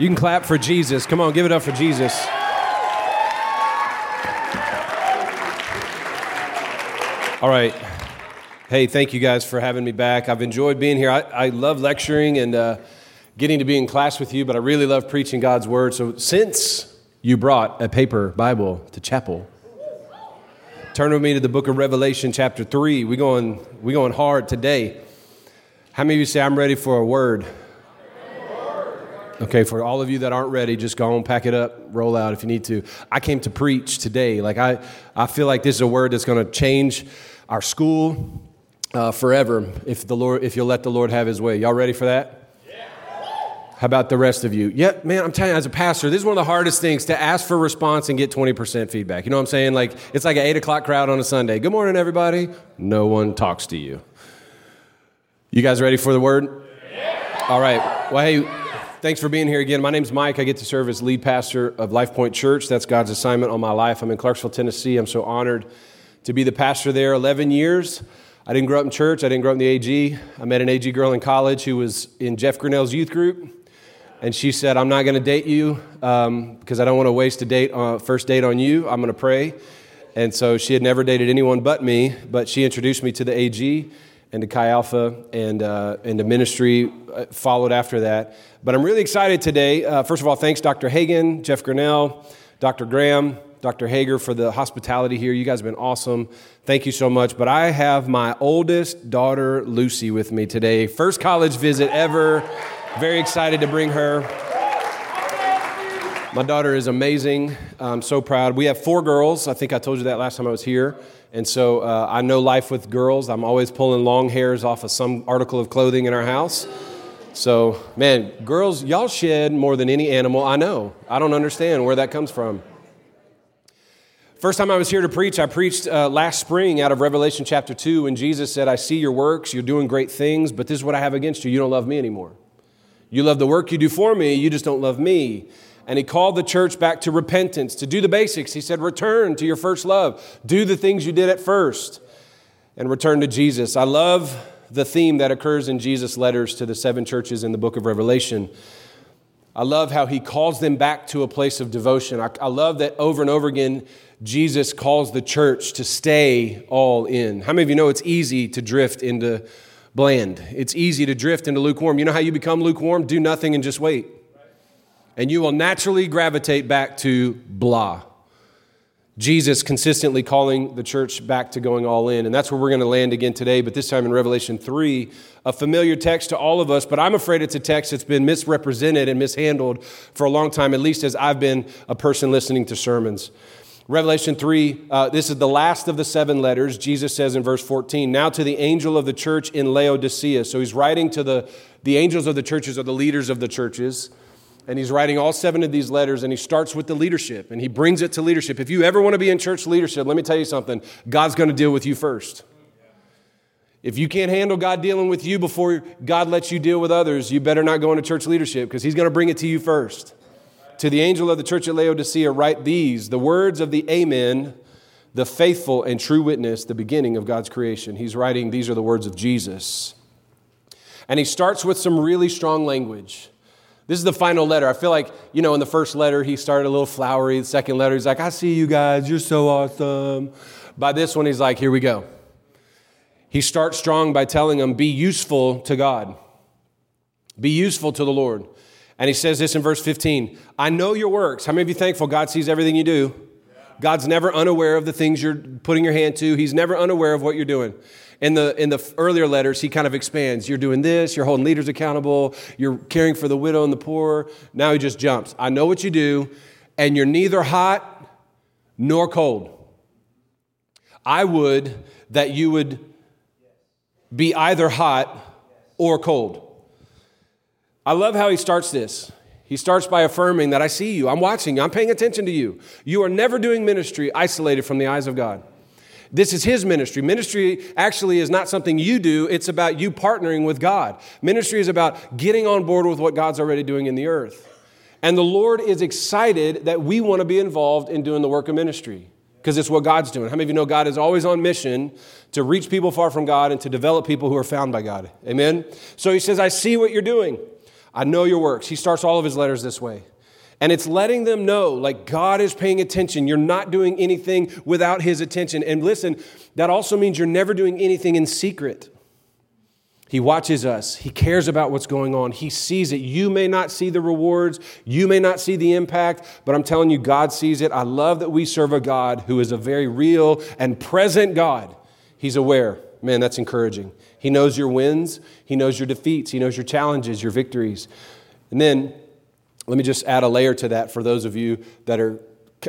You can clap for Jesus. Come on, give it up for Jesus. All right. Hey, thank you guys for having me back. I've enjoyed being here. I, I love lecturing and uh, getting to be in class with you, but I really love preaching God's word. So, since you brought a paper Bible to chapel, turn with me to the book of Revelation, chapter 3. We're going, we going hard today. How many of you say, I'm ready for a word? Okay, for all of you that aren't ready, just go on, pack it up, roll out if you need to. I came to preach today. Like I, I feel like this is a word that's going to change our school uh, forever if the Lord, if you'll let the Lord have His way. Y'all ready for that? How about the rest of you? Yeah, man, I'm telling you, as a pastor, this is one of the hardest things to ask for response and get 20% feedback. You know what I'm saying? Like, it's like an 8 o'clock crowd on a Sunday. Good morning, everybody. No one talks to you. You guys ready for the word? Yeah. All right. Well, hey, Thanks for being here again. My name's Mike. I get to serve as lead pastor of Life Point Church. That's God's assignment on my life. I'm in Clarksville, Tennessee. I'm so honored to be the pastor there 11 years. I didn't grow up in church. I didn't grow up in the AG. I met an AG girl in college who was in Jeff Grinnell's youth group. And she said, I'm not going to date you because um, I don't want to waste a date, uh, first date on you. I'm going to pray. And so she had never dated anyone but me, but she introduced me to the AG and to Chi Alpha and, uh, and ministry uh, followed after that. But I'm really excited today. Uh, first of all, thanks, Dr. Hagan, Jeff Grinnell, Dr. Graham, Dr. Hager for the hospitality here. You guys have been awesome. Thank you so much. But I have my oldest daughter, Lucy, with me today. First college visit ever. Very excited to bring her. My daughter is amazing. I'm so proud. We have four girls. I think I told you that last time I was here. And so uh, I know life with girls. I'm always pulling long hairs off of some article of clothing in our house. So, man, girls, y'all shed more than any animal I know. I don't understand where that comes from. First time I was here to preach, I preached uh, last spring out of Revelation chapter 2 when Jesus said, I see your works, you're doing great things, but this is what I have against you. You don't love me anymore. You love the work you do for me, you just don't love me and he called the church back to repentance, to do the basics. He said, Return to your first love, do the things you did at first, and return to Jesus. I love the theme that occurs in Jesus' letters to the seven churches in the book of Revelation. I love how he calls them back to a place of devotion. I, I, love that over and over again, Jesus calls the church to stay all in. How many of you know it's easy to drift into bland? It's easy to drift into lukewarm. You know how you become lukewarm? Do nothing and just wait and you will naturally gravitate back to blah. Jesus consistently calling the church back to going all in. And that's where we're going to land again today, but this time in Revelation 3, a familiar text to all of us, but I'm afraid it's a text that's been misrepresented and mishandled for a long time, at least as I've been a person listening to sermons. Revelation 3, uh, this is the last of the seven letters. Jesus says in verse 14, Now to the angel of the church in Laodicea. So he's writing to the, the angels of the churches or the leaders of the churches. And he's writing all seven of these letters, and he starts with the leadership, and he brings it to leadership. If you ever want to be in church leadership, let me tell you something God's going to deal with you first. If you can't handle God dealing with you before God lets you deal with others, you better not go into church leadership because he's going to bring it to you first. To the angel of the church at Laodicea, write these the words of the Amen, the faithful and true witness, the beginning of God's creation. He's writing, these are the words of Jesus. And he starts with some really strong language. This is the final letter. I feel like, you know, in the first letter, he started a little flowery. The second letter, he's like, I see you guys. You're so awesome. By this one, he's like, here we go. He starts strong by telling them, be useful to God, be useful to the Lord. And he says this in verse 15 I know your works. How many of you thankful God sees everything you do? God's never unaware of the things you're putting your hand to, He's never unaware of what you're doing. In the, in the earlier letters, he kind of expands. You're doing this, you're holding leaders accountable, you're caring for the widow and the poor. Now he just jumps. I know what you do, and you're neither hot nor cold. I would that you would be either hot or cold. I love how he starts this. He starts by affirming that I see you, I'm watching you, I'm paying attention to you. You are never doing ministry isolated from the eyes of God. This is his ministry. Ministry actually is not something you do, it's about you partnering with God. Ministry is about getting on board with what God's already doing in the earth. And the Lord is excited that we want to be involved in doing the work of ministry because it's what God's doing. How many of you know God is always on mission to reach people far from God and to develop people who are found by God? Amen? So he says, I see what you're doing. I know your works. He starts all of his letters this way. And it's letting them know, like, God is paying attention. You're not doing anything without His attention. And listen, that also means you're never doing anything in secret. He watches us. He cares about what's going on. He sees it. You may not see the rewards. You may not see the impact, but I'm telling you, God sees it. I love that we serve a God who is a very real and present God. He's aware. Man, that's encouraging. He knows your wins, He knows your defeats, He knows your challenges, your victories. And then let me just add a layer to that for those of you that are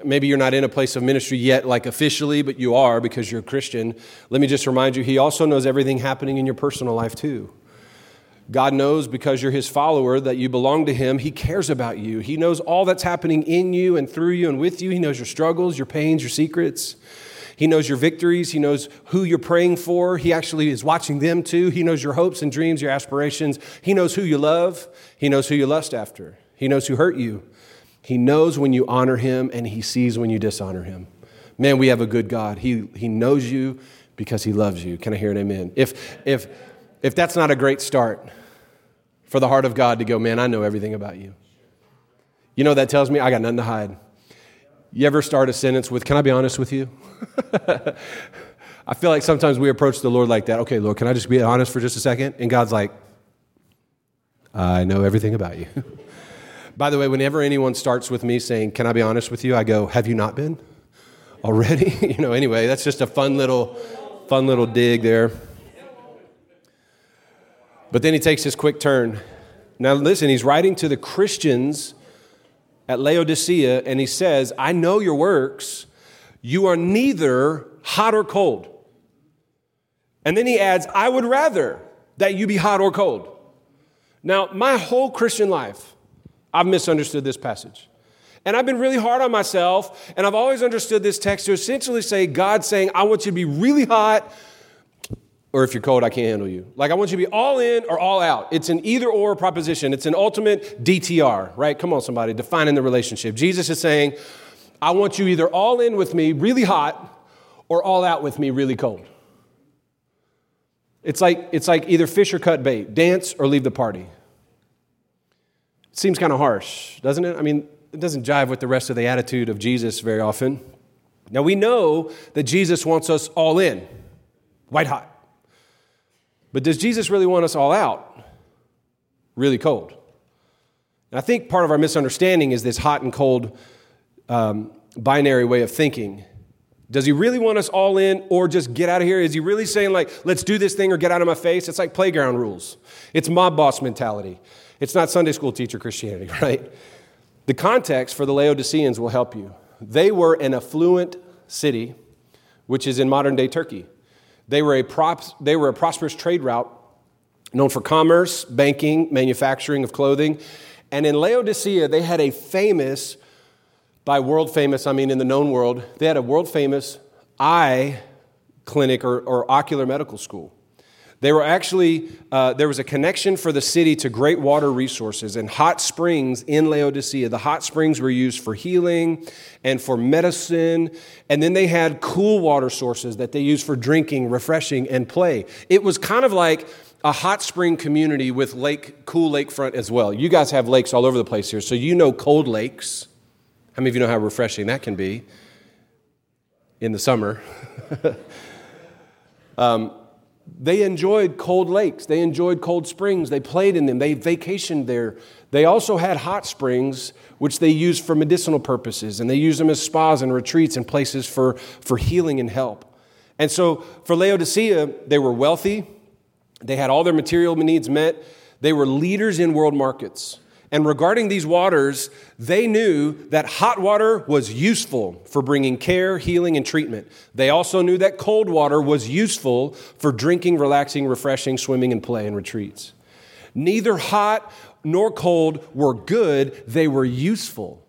maybe you're not in a place of ministry yet, like officially, but you are because you're a Christian. Let me just remind you, He also knows everything happening in your personal life too. God knows because you're His follower that you belong to Him. He cares about you. He knows all that's happening in you and through you and with you. He knows your struggles, your pains, your secrets. He knows your victories. He knows who you're praying for. He actually is watching them too. He knows your hopes and dreams, your aspirations. He knows who you love. He knows who you lust after. He knows who hurt you. He knows when you honor him and he sees when you dishonor him. Man, we have a good God. He, he knows you because he loves you. Can I hear an amen? If, if, if that's not a great start for the heart of God to go, man, I know everything about you. You know, that tells me I got nothing to hide. You ever start a sentence with, Can I be honest with you? I feel like sometimes we approach the Lord like that. Okay, Lord, can I just be honest for just a second? And God's like, I know everything about you. By the way, whenever anyone starts with me saying, Can I be honest with you? I go, Have you not been already? you know, anyway, that's just a fun little, fun little dig there. But then he takes his quick turn. Now, listen, he's writing to the Christians at Laodicea, and he says, I know your works. You are neither hot or cold. And then he adds, I would rather that you be hot or cold. Now, my whole Christian life, I've misunderstood this passage. And I've been really hard on myself, and I've always understood this text to essentially say, God saying, I want you to be really hot, or if you're cold, I can't handle you. Like, I want you to be all in or all out. It's an either or proposition, it's an ultimate DTR, right? Come on, somebody, defining the relationship. Jesus is saying, I want you either all in with me, really hot, or all out with me, really cold. It's like, it's like either fish or cut bait, dance or leave the party. It seems kind of harsh, doesn't it? I mean, it doesn't jive with the rest of the attitude of Jesus very often. Now, we know that Jesus wants us all in, white hot. But does Jesus really want us all out, really cold? And I think part of our misunderstanding is this hot and cold um, binary way of thinking. Does he really want us all in or just get out of here? Is he really saying, like, let's do this thing or get out of my face? It's like playground rules, it's mob boss mentality. It's not Sunday school teacher Christianity, right? The context for the Laodiceans will help you. They were an affluent city, which is in modern day Turkey. They were, a prop, they were a prosperous trade route known for commerce, banking, manufacturing of clothing. And in Laodicea, they had a famous, by world famous, I mean in the known world, they had a world famous eye clinic or, or ocular medical school. They were actually, uh, there was a connection for the city to great water resources and hot springs in Laodicea. The hot springs were used for healing and for medicine. And then they had cool water sources that they used for drinking, refreshing, and play. It was kind of like a hot spring community with lake, cool lakefront as well. You guys have lakes all over the place here, so you know cold lakes. How many of you know how refreshing that can be in the summer? um, they enjoyed cold lakes, they enjoyed cold springs, they played in them, they vacationed there. They also had hot springs, which they used for medicinal purposes, and they used them as spas and retreats and places for, for healing and help. And so for Laodicea, they were wealthy, they had all their material needs met, they were leaders in world markets. And regarding these waters, they knew that hot water was useful for bringing care, healing, and treatment. They also knew that cold water was useful for drinking, relaxing, refreshing, swimming, and play and retreats. Neither hot nor cold were good, they were useful.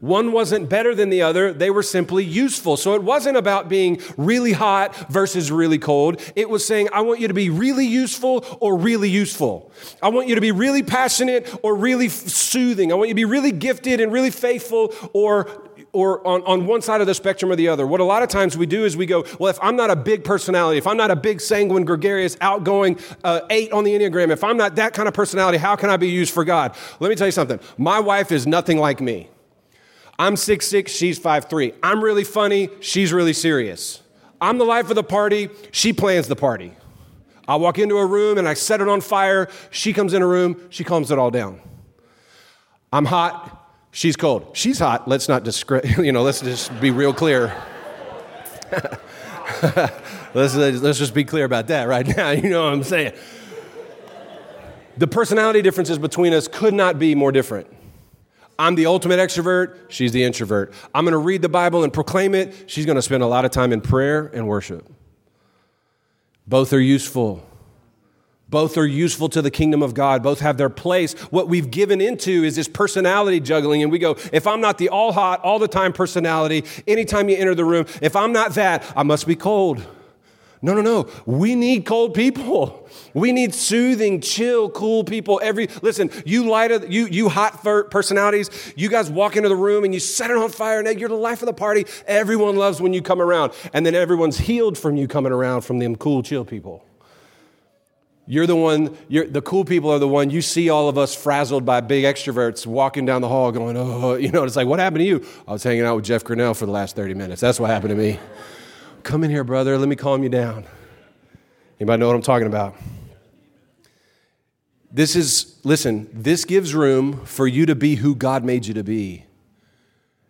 One wasn't better than the other, they were simply useful. So it wasn't about being really hot versus really cold. It was saying, I want you to be really useful or really useful. I want you to be really passionate or really soothing. I want you to be really gifted and really faithful or or on, on one side of the spectrum or the other. What a lot of times we do is we go, well, if I'm not a big personality, if I'm not a big, sanguine, gregarious, outgoing uh, eight on the Enneagram, if I'm not that kind of personality, how can I be used for God? Let me tell you something. My wife is nothing like me. I'm six six, she's five three. I'm really funny, she's really serious. I'm the life of the party, she plans the party. I walk into a room and I set it on fire. She comes in a room, she calms it all down. I'm hot, she's cold. She's hot. Let's not discre- you know, let's just be real clear. let's, let's just be clear about that right now. You know what I'm saying? The personality differences between us could not be more different. I'm the ultimate extrovert, she's the introvert. I'm going to read the Bible and proclaim it, she's going to spend a lot of time in prayer and worship. Both are useful. Both are useful to the kingdom of God. Both have their place. What we've given into is this personality juggling. And we go, if I'm not the all hot, all the time personality, anytime you enter the room, if I'm not that, I must be cold. No, no, no. We need cold people. We need soothing, chill, cool people. Every listen, you light of, you you hot personalities. You guys walk into the room and you set it on fire, and you're the life of the party. Everyone loves when you come around, and then everyone's healed from you coming around from them cool, chill people. You're the one. You're, the cool people are the one. You see all of us frazzled by big extroverts walking down the hall, going, "Oh, you know." It's like, what happened to you? I was hanging out with Jeff Grinnell for the last 30 minutes. That's what happened to me. Come in here, brother. Let me calm you down. Anybody know what I'm talking about? This is, listen, this gives room for you to be who God made you to be.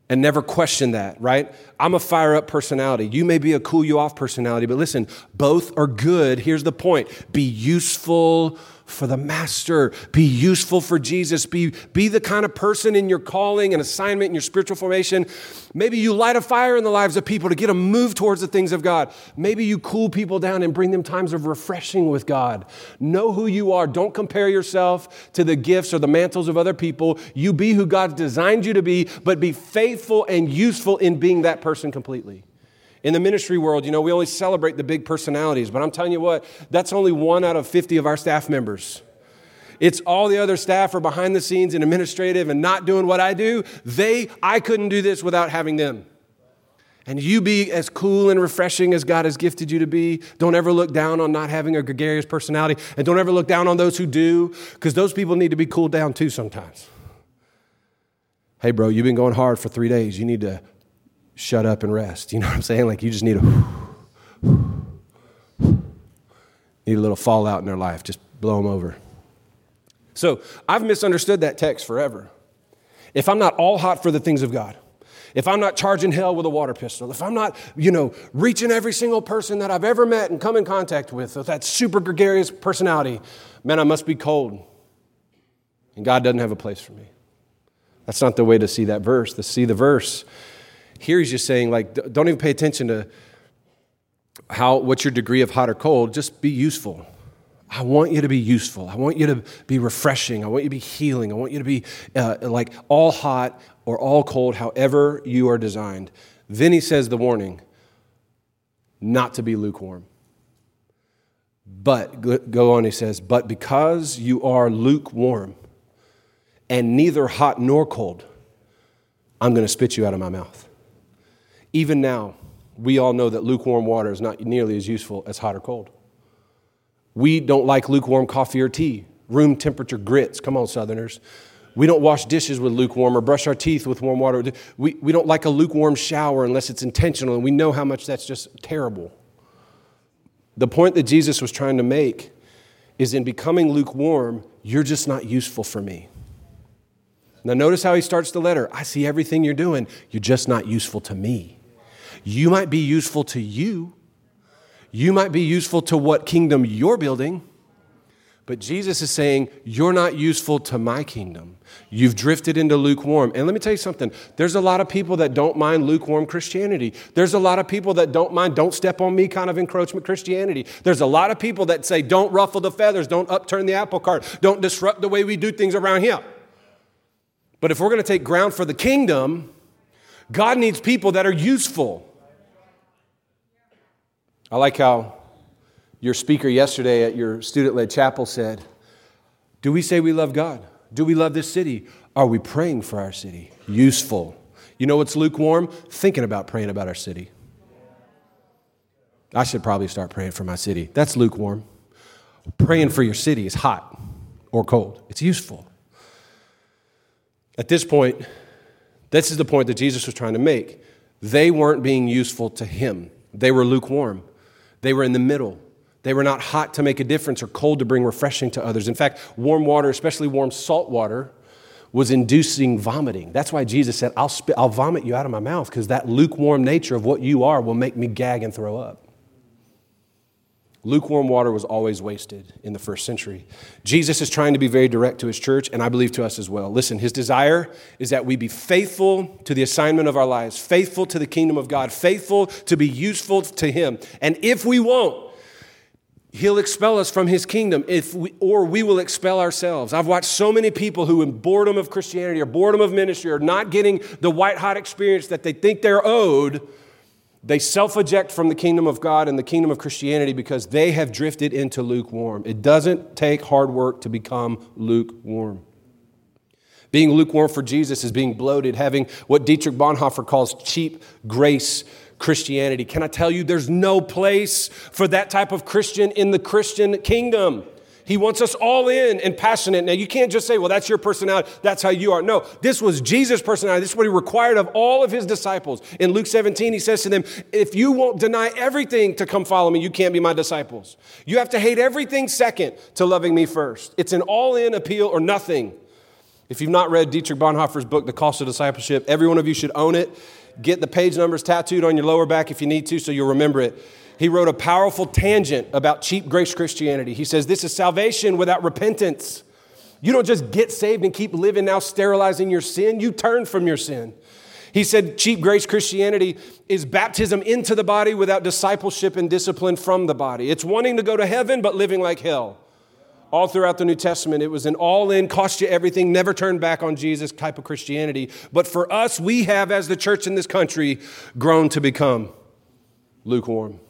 And never question that, right? I'm a fire up personality. You may be a cool you off personality, but listen, both are good. Here's the point be useful for the master. Be useful for Jesus. Be, be the kind of person in your calling and assignment and your spiritual formation. Maybe you light a fire in the lives of people to get them moved towards the things of God. Maybe you cool people down and bring them times of refreshing with God. Know who you are. Don't compare yourself to the gifts or the mantles of other people. You be who God designed you to be, but be faithful and useful in being that person completely. In the ministry world, you know, we always celebrate the big personalities, but I'm telling you what, that's only one out of 50 of our staff members. It's all the other staff are behind the scenes and administrative and not doing what I do. They, I couldn't do this without having them. And you be as cool and refreshing as God has gifted you to be. Don't ever look down on not having a gregarious personality. And don't ever look down on those who do, because those people need to be cooled down too sometimes. Hey, bro, you've been going hard for three days. You need to shut up and rest. You know what I'm saying? Like you just need a need a little fallout in their life. Just blow them over. So I've misunderstood that text forever. If I'm not all hot for the things of God, if I'm not charging hell with a water pistol, if I'm not, you know, reaching every single person that I've ever met and come in contact with, with that super gregarious personality, man, I must be cold. And God doesn't have a place for me. That's not the way to see that verse. To see the verse here he's just saying, like, don't even pay attention to how what's your degree of hot or cold. Just be useful. I want you to be useful. I want you to be refreshing. I want you to be healing. I want you to be uh, like all hot or all cold, however you are designed. Then he says the warning not to be lukewarm. But, go on, he says, but because you are lukewarm and neither hot nor cold, I'm going to spit you out of my mouth. Even now, we all know that lukewarm water is not nearly as useful as hot or cold. We don't like lukewarm coffee or tea, room temperature grits. Come on, Southerners. We don't wash dishes with lukewarm or brush our teeth with warm water. We, we don't like a lukewarm shower unless it's intentional, and we know how much that's just terrible. The point that Jesus was trying to make is in becoming lukewarm, you're just not useful for me. Now, notice how he starts the letter I see everything you're doing, you're just not useful to me. You might be useful to you. You might be useful to what kingdom you're building. But Jesus is saying, You're not useful to my kingdom. You've drifted into lukewarm. And let me tell you something there's a lot of people that don't mind lukewarm Christianity. There's a lot of people that don't mind, don't step on me kind of encroachment Christianity. There's a lot of people that say, Don't ruffle the feathers, don't upturn the apple cart, don't disrupt the way we do things around here. But if we're going to take ground for the kingdom, God needs people that are useful. I like how your speaker yesterday at your student led chapel said, Do we say we love God? Do we love this city? Are we praying for our city? Useful. You know what's lukewarm? Thinking about praying about our city. I should probably start praying for my city. That's lukewarm. Praying for your city is hot or cold, it's useful. At this point, this is the point that Jesus was trying to make. They weren't being useful to him, they were lukewarm. They were in the middle. They were not hot to make a difference or cold to bring refreshing to others. In fact, warm water, especially warm salt water, was inducing vomiting. That's why Jesus said, I'll, spit, I'll vomit you out of my mouth because that lukewarm nature of what you are will make me gag and throw up. Lukewarm water was always wasted in the first century. Jesus is trying to be very direct to his church, and I believe to us as well. Listen, his desire is that we be faithful to the assignment of our lives, faithful to the kingdom of God, faithful to be useful to him. And if we won't, He'll expel us from his kingdom, if we, or we will expel ourselves. I've watched so many people who, in boredom of Christianity or boredom of ministry, are not getting the white hot experience that they think they're owed. They self eject from the kingdom of God and the kingdom of Christianity because they have drifted into lukewarm. It doesn't take hard work to become lukewarm. Being lukewarm for Jesus is being bloated, having what Dietrich Bonhoeffer calls cheap grace Christianity. Can I tell you, there's no place for that type of Christian in the Christian kingdom. He wants us all in and passionate. Now, you can't just say, well, that's your personality, that's how you are. No, this was Jesus' personality. This is what he required of all of his disciples. In Luke 17, he says to them, if you won't deny everything to come follow me, you can't be my disciples. You have to hate everything second to loving me first. It's an all in appeal or nothing. If you've not read Dietrich Bonhoeffer's book, The Cost of Discipleship, every one of you should own it. Get the page numbers tattooed on your lower back if you need to so you'll remember it. He wrote a powerful tangent about cheap grace Christianity. He says, This is salvation without repentance. You don't just get saved and keep living now sterilizing your sin, you turn from your sin. He said, cheap grace Christianity is baptism into the body without discipleship and discipline from the body. It's wanting to go to heaven but living like hell all throughout the New Testament. It was an all in, cost you everything, never turn back on Jesus type of Christianity. But for us, we have, as the church in this country, grown to become lukewarm.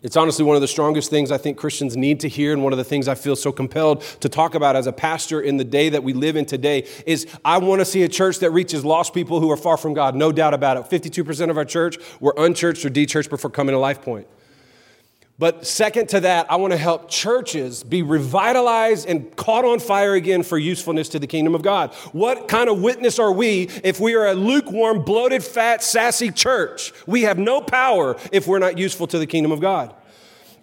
It's honestly one of the strongest things I think Christians need to hear, and one of the things I feel so compelled to talk about as a pastor in the day that we live in today is I want to see a church that reaches lost people who are far from God, no doubt about it. 52% of our church were unchurched or dechurched before coming to Life Point. But second to that, I want to help churches be revitalized and caught on fire again for usefulness to the kingdom of God. What kind of witness are we if we are a lukewarm, bloated, fat, sassy church? We have no power if we're not useful to the kingdom of God.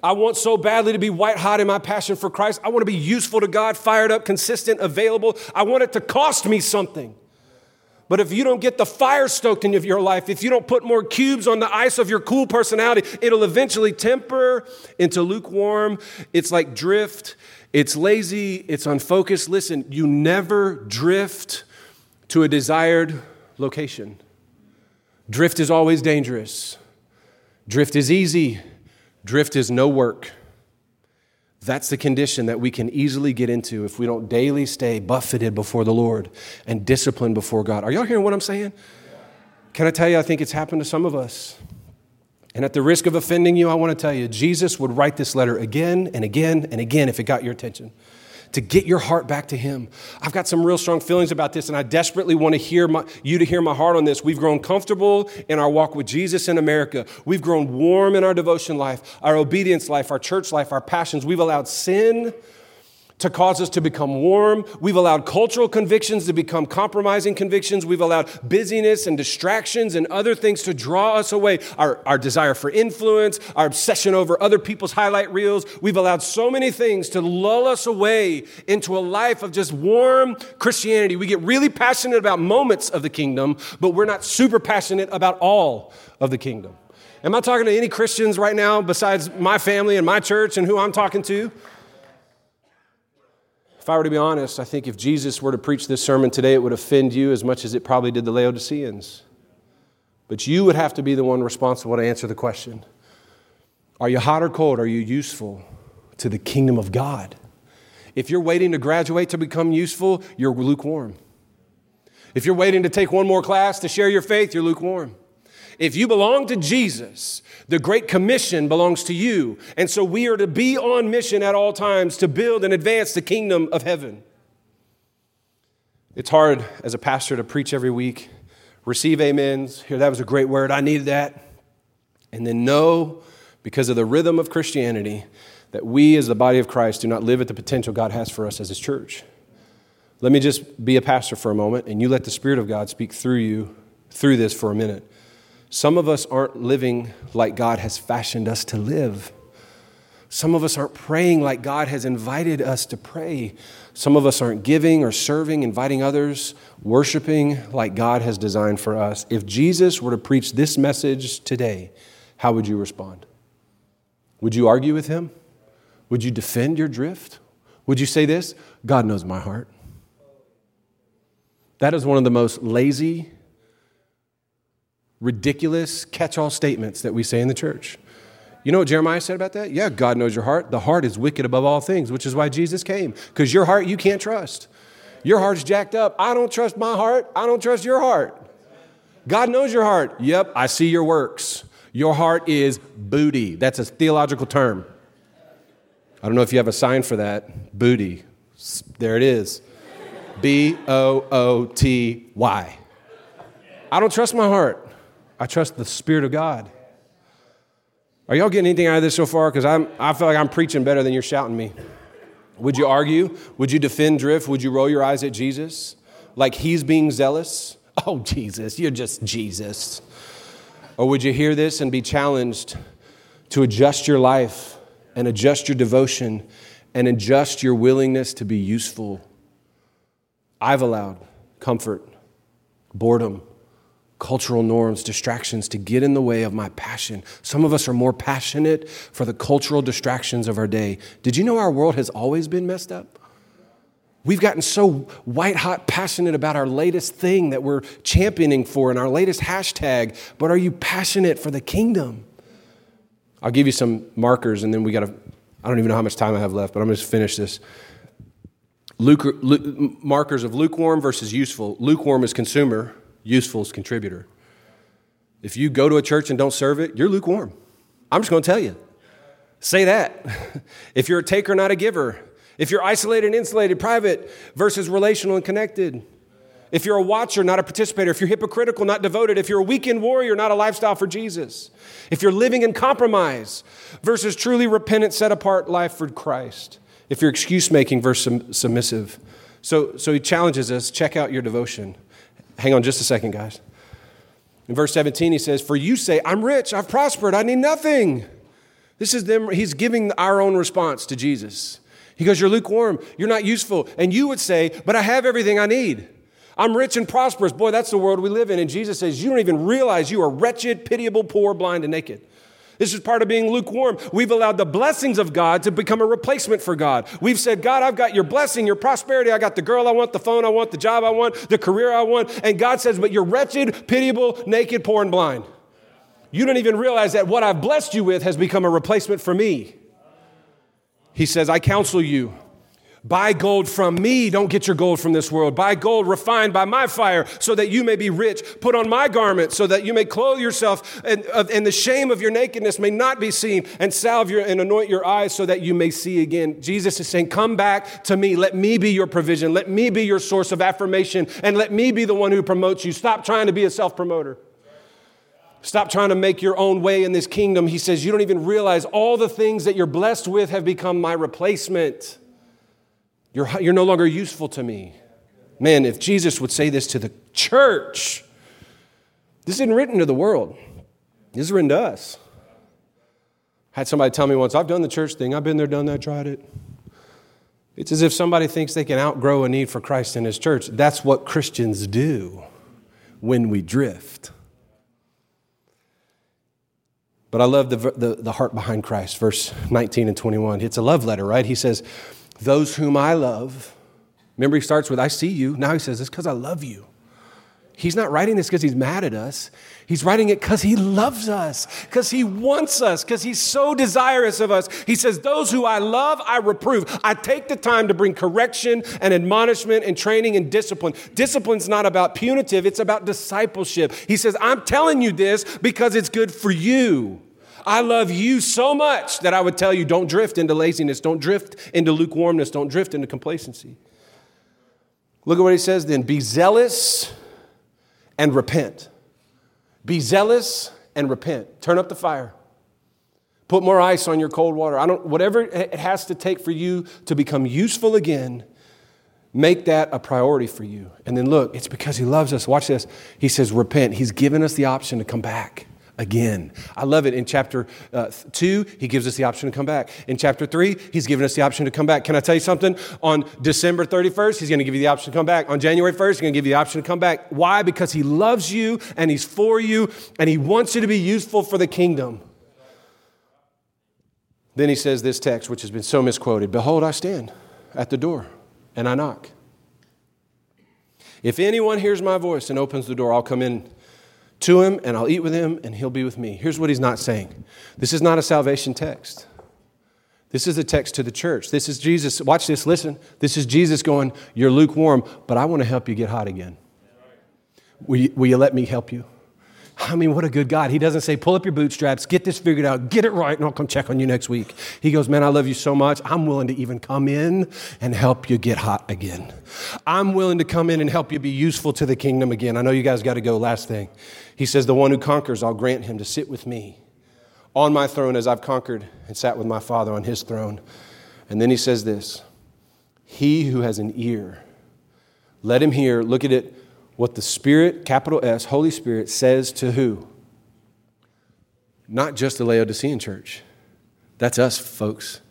I want so badly to be white hot in my passion for Christ. I want to be useful to God, fired up, consistent, available. I want it to cost me something. But if you don't get the fire stoked in your life, if you don't put more cubes on the ice of your cool personality, it'll eventually temper into lukewarm. It's like drift. It's lazy. It's unfocused. Listen, you never drift to a desired location. Drift is always dangerous. Drift is easy. Drift is no work. That's the condition that we can easily get into if we don't daily stay buffeted before the Lord and disciplined before God. Are y'all hearing what I'm saying? Can I tell you, I think it's happened to some of us. And at the risk of offending you, I want to tell you, Jesus would write this letter again and again and again if it got your attention to get your heart back to Him. I've got some real strong feelings about this, and I desperately want to hear my, you to hear my heart on this. We've grown comfortable in our walk with Jesus in America. We've grown warm in our devotion life, our obedience life, our church life, our passions. We've allowed sin to cause us to become warm. We've allowed cultural convictions to become compromising convictions. We've allowed busyness and distractions and other things to draw us away. Our, our desire for influence, our obsession over other people's highlight reels. We've allowed so many things to lull us away into a life of just warm Christianity. We get really passionate about moments of the kingdom, but we're not super passionate about all of the kingdom. Am I talking to any Christians right now besides my family and my church and who I'm talking to? If I were to be honest, I think if Jesus were to preach this sermon today, it would offend you as much as it probably did the Laodiceans. But you would have to be the one responsible to answer the question Are you hot or cold? Are you useful to the kingdom of God? If you're waiting to graduate to become useful, you're lukewarm. If you're waiting to take one more class to share your faith, you're lukewarm. If you belong to Jesus, the Great Commission belongs to you. And so we are to be on mission at all times to build and advance the kingdom of heaven. It's hard as a pastor to preach every week, receive amens. Here, that was a great word. I needed that. And then know, because of the rhythm of Christianity, that we as the body of Christ do not live at the potential God has for us as His church. Let me just be a pastor for a moment, and you let the Spirit of God speak through you through this for a minute. Some of us aren't living like God has fashioned us to live. Some of us aren't praying like God has invited us to pray. Some of us aren't giving or serving, inviting others, worshiping like God has designed for us. If Jesus were to preach this message today, how would you respond? Would you argue with him? Would you defend your drift? Would you say this? God knows my heart. That is one of the most lazy, ridiculous catch all statements that we say in the church. You know what Jeremiah said about that? Yeah, God knows your heart. The heart is wicked above all things, which is why Jesus came. Because your heart you can't trust. Your heart's jacked up. I don't trust my heart. I don't trust your heart. God knows your heart. Yep, I see your works. Your heart is booty. That's a theological term. I don't know if you have a sign for that. Booty. There it is. B O O T Y. I don't trust my heart. I trust the Spirit of God. Are y'all getting anything out of this so far? Because I'm, I feel like I'm preaching better than you're shouting me. Would you argue? Would you defend drift? Would you roll your eyes at Jesus? Like he's being zealous? Oh, Jesus, you're just Jesus. Or would you hear this and be challenged to adjust your life and adjust your devotion and adjust your willingness to be useful? I've allowed comfort, boredom, cultural norms, distractions to get in the way of my passion. Some of us are more passionate for the cultural distractions of our day. Did you know our world has always been messed up? We've gotten so white hot passionate about our latest thing that we're championing for and our latest hashtag, but are you passionate for the kingdom? I'll give you some markers and then we got to, I don't even know how much time I have left, but I'm going to finish this. Luke, Luke, markers of lukewarm versus useful. Lukewarm is consumer, useful contributor. If you go to a church and don't serve it, you're lukewarm. I'm just going to tell you. Say that. if you're a taker, not a giver. If you're isolated and insulated, private versus relational and connected. If you're a watcher, not a participator. If you're hypocritical, not devoted. If you're a weekend warrior, not a lifestyle for Jesus. If you're living in compromise versus truly repentant, set apart life for Christ. If you're excuse making versus submissive. So, so he challenges us check out your devotion. Hang on just a second, guys. In verse 17, he says, For you say, I'm rich, I've prospered, I need nothing. This is them, he's giving our own response to Jesus. He goes, You're lukewarm, you're not useful. And you would say, But I have everything I need. I'm rich and prosperous. Boy, that's the world we live in. And Jesus says, You don't even realize you are wretched, pitiable, poor, blind, and naked. This is part of being lukewarm. We've allowed the blessings of God to become a replacement for God. We've said, God, I've got your blessing, your prosperity. I got the girl I want, the phone I want, the job I want, the career I want. And God says, But you're wretched, pitiable, naked, poor, and blind. You don't even realize that what I've blessed you with has become a replacement for me. He says, I counsel you Buy gold from me. Don't get your gold from this world. Buy gold refined by my fire so that you may be rich. Put on my garment so that you may clothe yourself and, and the shame of your nakedness may not be seen and salve your and anoint your eyes so that you may see again. Jesus is saying, Come back to me. Let me be your provision. Let me be your source of affirmation and let me be the one who promotes you. Stop trying to be a self promoter. Stop trying to make your own way in this kingdom. He says, You don't even realize all the things that you're blessed with have become my replacement. You're, you're no longer useful to me. Man, if Jesus would say this to the church, this isn't written to the world, this is written to us. I had somebody tell me once, I've done the church thing, I've been there, done that, tried it. It's as if somebody thinks they can outgrow a need for Christ in his church. That's what Christians do when we drift. But I love the, the, the, heart behind Christ, verse 19 and 21. It's a love letter, right? He says, those whom I love. Remember, he starts with, I see you. Now he says, It's because I love you. He's not writing this because he's mad at us. He's writing it because he loves us, because he wants us, because he's so desirous of us. He says, Those who I love, I reprove. I take the time to bring correction and admonishment and training and discipline. Discipline's not about punitive, it's about discipleship. He says, I'm telling you this because it's good for you. I love you so much that I would tell you don't drift into laziness, don't drift into lukewarmness, don't drift into complacency. Look at what he says then be zealous and repent. Be zealous and repent. Turn up the fire. Put more ice on your cold water. I don't, whatever it has to take for you to become useful again, make that a priority for you. And then look, it's because He loves us. Watch this. He says, repent. He's given us the option to come back again. I love it. In chapter uh, two, he gives us the option to come back. In chapter three, he's given us the option to come back. Can I tell you something? On December 31st, he's going to give you the option to come back. On January 1st, he's going to give you the option to come back. Why? Because he loves you and he's for you and he wants you to be useful for the kingdom. Then he says this text, which has been so misquoted Behold, I stand at the door and I knock. If anyone hears my voice and opens the door, I'll come in to him and I'll eat with him and he'll be with me. Here's what he's not saying this is not a salvation text. This is a text to the church. This is Jesus. Watch this, listen. This is Jesus going, You're lukewarm, but I want to help you get hot again. Will you, will you let me help you? I mean, what a good God. He doesn't say, pull up your bootstraps, get this figured out, get it right, and I'll come check on you next week. He goes, man, I love you so much. I'm willing to even come in and help you get hot again. I'm willing to come in and help you be useful to the kingdom again. I know you guys got to go. Last thing. He says, the one who conquers, I'll grant him to sit with me on my throne as I've conquered and sat with my Father on his throne. And then he says this He who has an ear, let him hear. Look at it what the Spirit, capital S, Holy Spirit, says to who? Not just the Laodicean church. That's us, folks.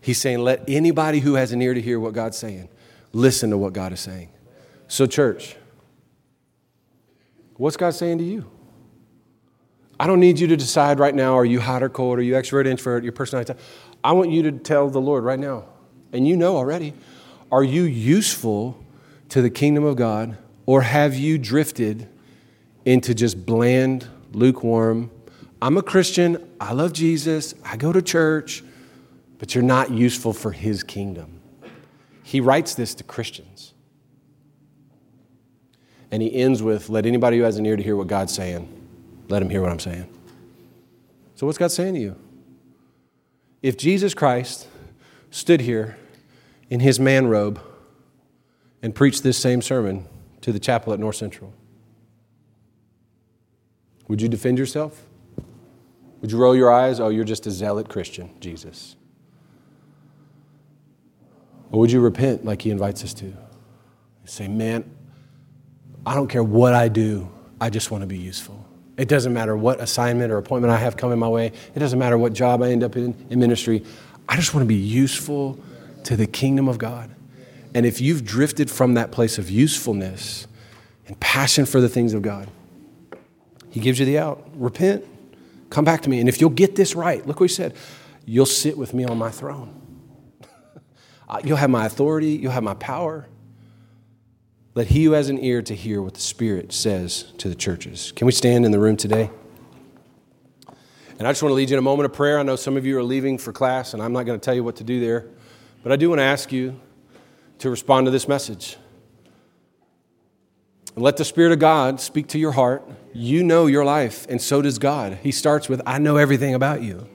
He's saying, let anybody who has an ear to hear what God's saying listen to what God is saying. So, church, what's God saying to you? I don't need you to decide right now are you hot or cold, are you extrovert, introvert, your personality. I want you to tell the Lord right now, and you know already, are you useful to the kingdom of God or have you drifted into just bland, lukewarm, I'm a Christian, I love Jesus, I go to church, but you're not useful for his kingdom? He writes this to Christians. And he ends with, Let anybody who has an ear to hear what God's saying, let him hear what I'm saying. So, what's God saying to you? If Jesus Christ stood here in his man robe and preached this same sermon, to the chapel at North Central? Would you defend yourself? Would you roll your eyes? Oh, you're just a zealot Christian, Jesus. Or would you repent like he invites us to? Say, man, I don't care what I do, I just want to be useful. It doesn't matter what assignment or appointment I have coming my way, it doesn't matter what job I end up in in ministry. I just want to be useful to the kingdom of God. And if you've drifted from that place of usefulness and passion for the things of God, He gives you the out. Repent, come back to me. And if you'll get this right, look what He said you'll sit with me on my throne. Uh, you'll have my authority, you'll have my power. Let he who has an ear to hear what the Spirit says to the churches. Can we stand in the room today? And I just want to lead you in a moment of prayer. I know some of you are leaving for class, and I'm not going to tell you what to do there. But I do want to ask you to respond to this message. Let the Spirit of God speak to your heart. You know your life, and so does God. He starts with, I know everything about you.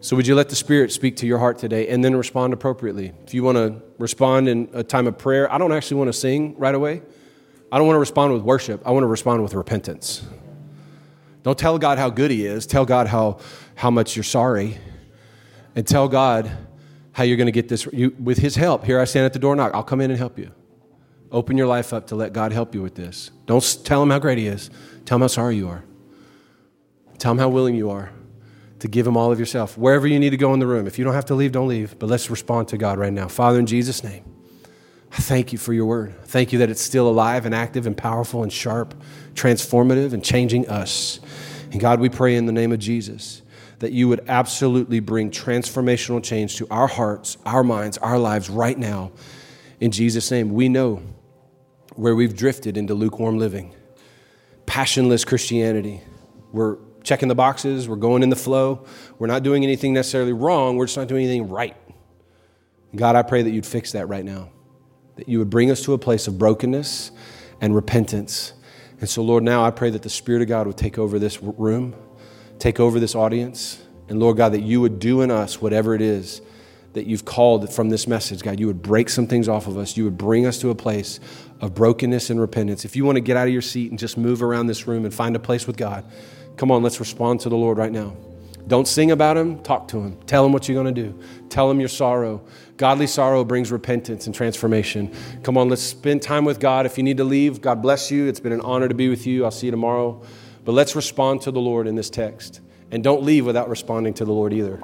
So, would you let the Spirit speak to your heart today and then respond appropriately? If you want to respond in a time of prayer, I don't actually want to sing right away. I don't want to respond with worship. I want to respond with repentance. Don't tell God how good He is. Tell God how, how much you're sorry. And tell God, how you're going to get this. You, with His help, here I stand at the door knock. I'll come in and help you. Open your life up to let God help you with this. Don't tell Him how great He is. Tell Him how sorry you are. Tell Him how willing you are to give Him all of yourself. Wherever you need to go in the room. If you don't have to leave, don't leave. But let's respond to God right now. Father, in Jesus' name, I thank you for your word. Thank you that it's still alive and active and powerful and sharp, transformative and changing us. And God, we pray in the name of Jesus that you would absolutely bring transformational change to our hearts, our minds, our lives right now. In Jesus' name, we know where we've drifted into lukewarm living, passionless Christianity. We're checking the boxes, we're going in the flow, we're not doing anything necessarily wrong, we're just not doing anything right. God, I pray that you'd fix that right now, that you would bring us to a place of brokenness and repentance. And so, Lord, now I pray that the Spirit of God would take over this room take over this audience. And Lord God, that you would do in us whatever it is that you've called from this message, God. You would break some things off of us. You would bring us to a place of brokenness and repentance. If you want to get out of your seat and just move around this room and find a place with God, come on, let's respond to the Lord right now. Don't sing about him, talk to him. Tell him what you're going to do. Tell him your sorrow. Godly sorrow brings repentance and transformation. Come on, let's spend time with God. If you need to leave, God bless you. It's been an honor to be with you. I'll see you tomorrow. But let's respond to the Lord in this text. And don't leave without responding to the Lord either.